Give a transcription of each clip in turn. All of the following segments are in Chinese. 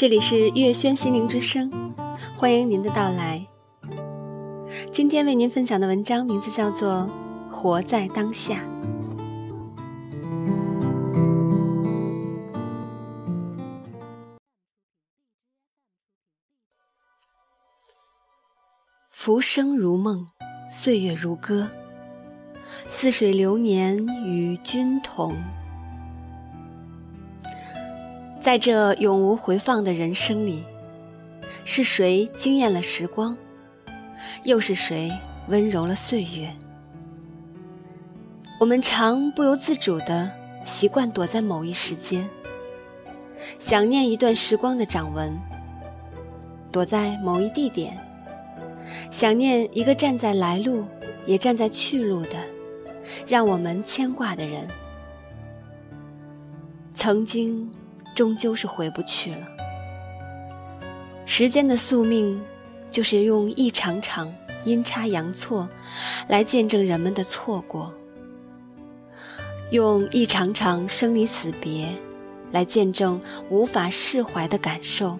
这里是月轩心灵之声，欢迎您的到来。今天为您分享的文章名字叫做《活在当下》。浮生如梦，岁月如歌，似水流年与君同。在这永无回放的人生里，是谁惊艳了时光？又是谁温柔了岁月？我们常不由自主地习惯躲在某一时间，想念一段时光的掌纹；躲在某一地点，想念一个站在来路也站在去路的，让我们牵挂的人。曾经。终究是回不去了。时间的宿命，就是用一场场阴差阳错，来见证人们的错过；用一场场生离死别，来见证无法释怀的感受。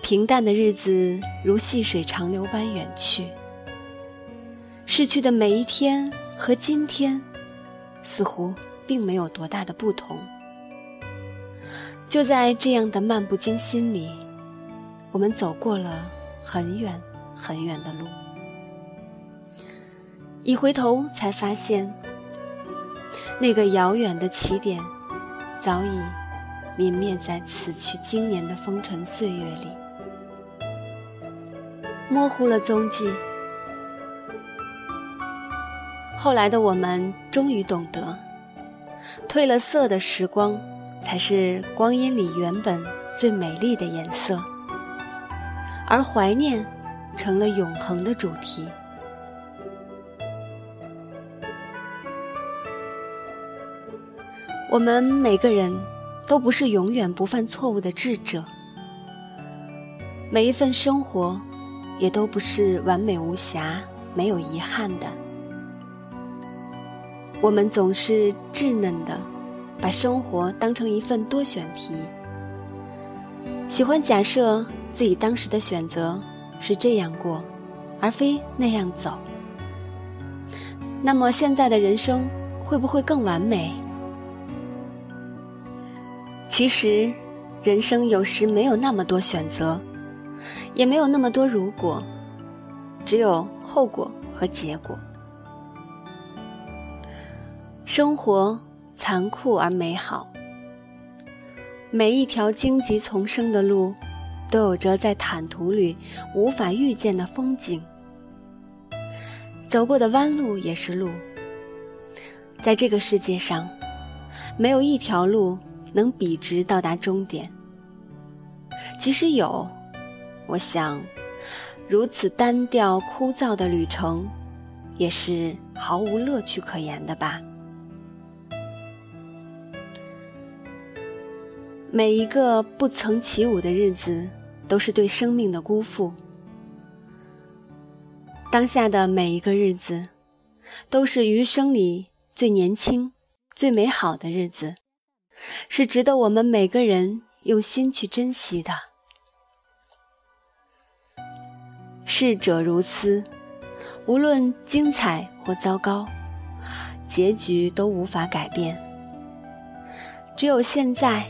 平淡的日子如细水长流般远去，逝去的每一天和今天，似乎。并没有多大的不同。就在这样的漫不经心里，我们走过了很远很远的路，一回头才发现，那个遥远的起点早已泯灭在此去经年的风尘岁月里，模糊了踪迹。后来的我们终于懂得。褪了色的时光，才是光阴里原本最美丽的颜色，而怀念成了永恒的主题。我们每个人都不是永远不犯错误的智者，每一份生活也都不是完美无瑕、没有遗憾的。我们总是稚嫩的，把生活当成一份多选题，喜欢假设自己当时的选择是这样过，而非那样走。那么现在的人生会不会更完美？其实，人生有时没有那么多选择，也没有那么多如果，只有后果和结果。生活残酷而美好，每一条荆棘丛生的路，都有着在坦途里无法遇见的风景。走过的弯路也是路，在这个世界上，没有一条路能笔直到达终点。即使有，我想，如此单调枯燥的旅程，也是毫无乐趣可言的吧。每一个不曾起舞的日子，都是对生命的辜负。当下的每一个日子，都是余生里最年轻、最美好的日子，是值得我们每个人用心去珍惜的。逝者如斯，无论精彩或糟糕，结局都无法改变。只有现在。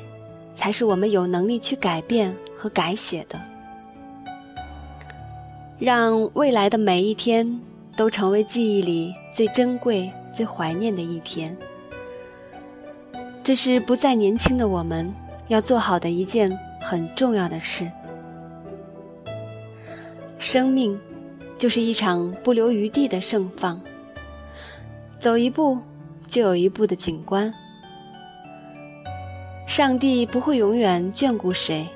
才是我们有能力去改变和改写的，让未来的每一天都成为记忆里最珍贵、最怀念的一天。这是不再年轻的我们要做好的一件很重要的事。生命就是一场不留余地的盛放，走一步就有一步的景观。上帝不会永远眷顾谁，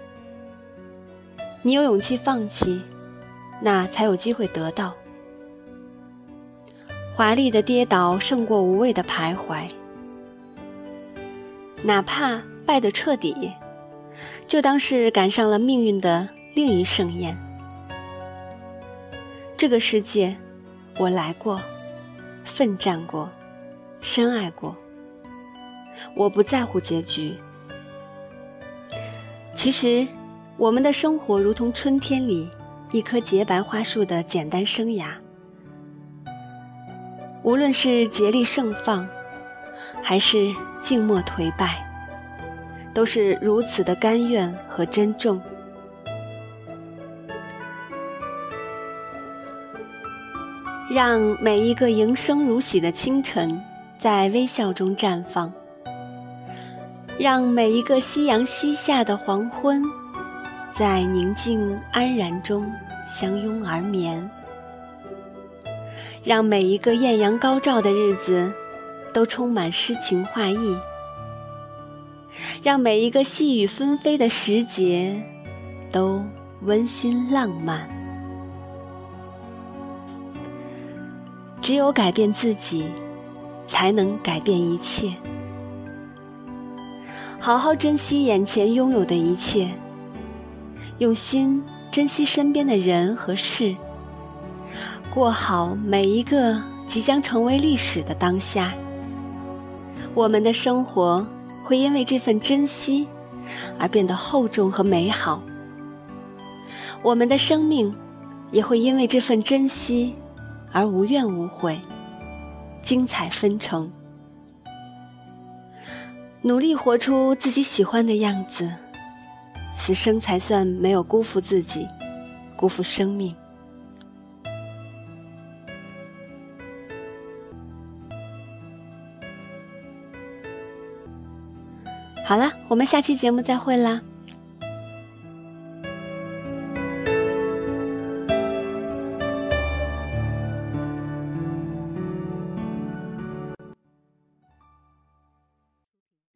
你有勇气放弃，那才有机会得到。华丽的跌倒胜过无谓的徘徊，哪怕败得彻底，就当是赶上了命运的另一盛宴。这个世界，我来过，奋战过，深爱过，我不在乎结局。其实，我们的生活如同春天里一棵洁白花树的简单生涯。无论是竭力盛放，还是静默颓败，都是如此的甘愿和珍重。让每一个迎生如喜的清晨，在微笑中绽放；让每一个夕阳西下的黄昏，在宁静安然中相拥而眠。让每一个艳阳高照的日子，都充满诗情画意；让每一个细雨纷飞的时节，都温馨浪漫。只有改变自己，才能改变一切。好好珍惜眼前拥有的一切，用心珍惜身边的人和事。过好每一个即将成为历史的当下，我们的生活会因为这份珍惜而变得厚重和美好，我们的生命也会因为这份珍惜而无怨无悔，精彩纷呈。努力活出自己喜欢的样子，此生才算没有辜负自己，辜负生命。好了，我们下期节目再会啦。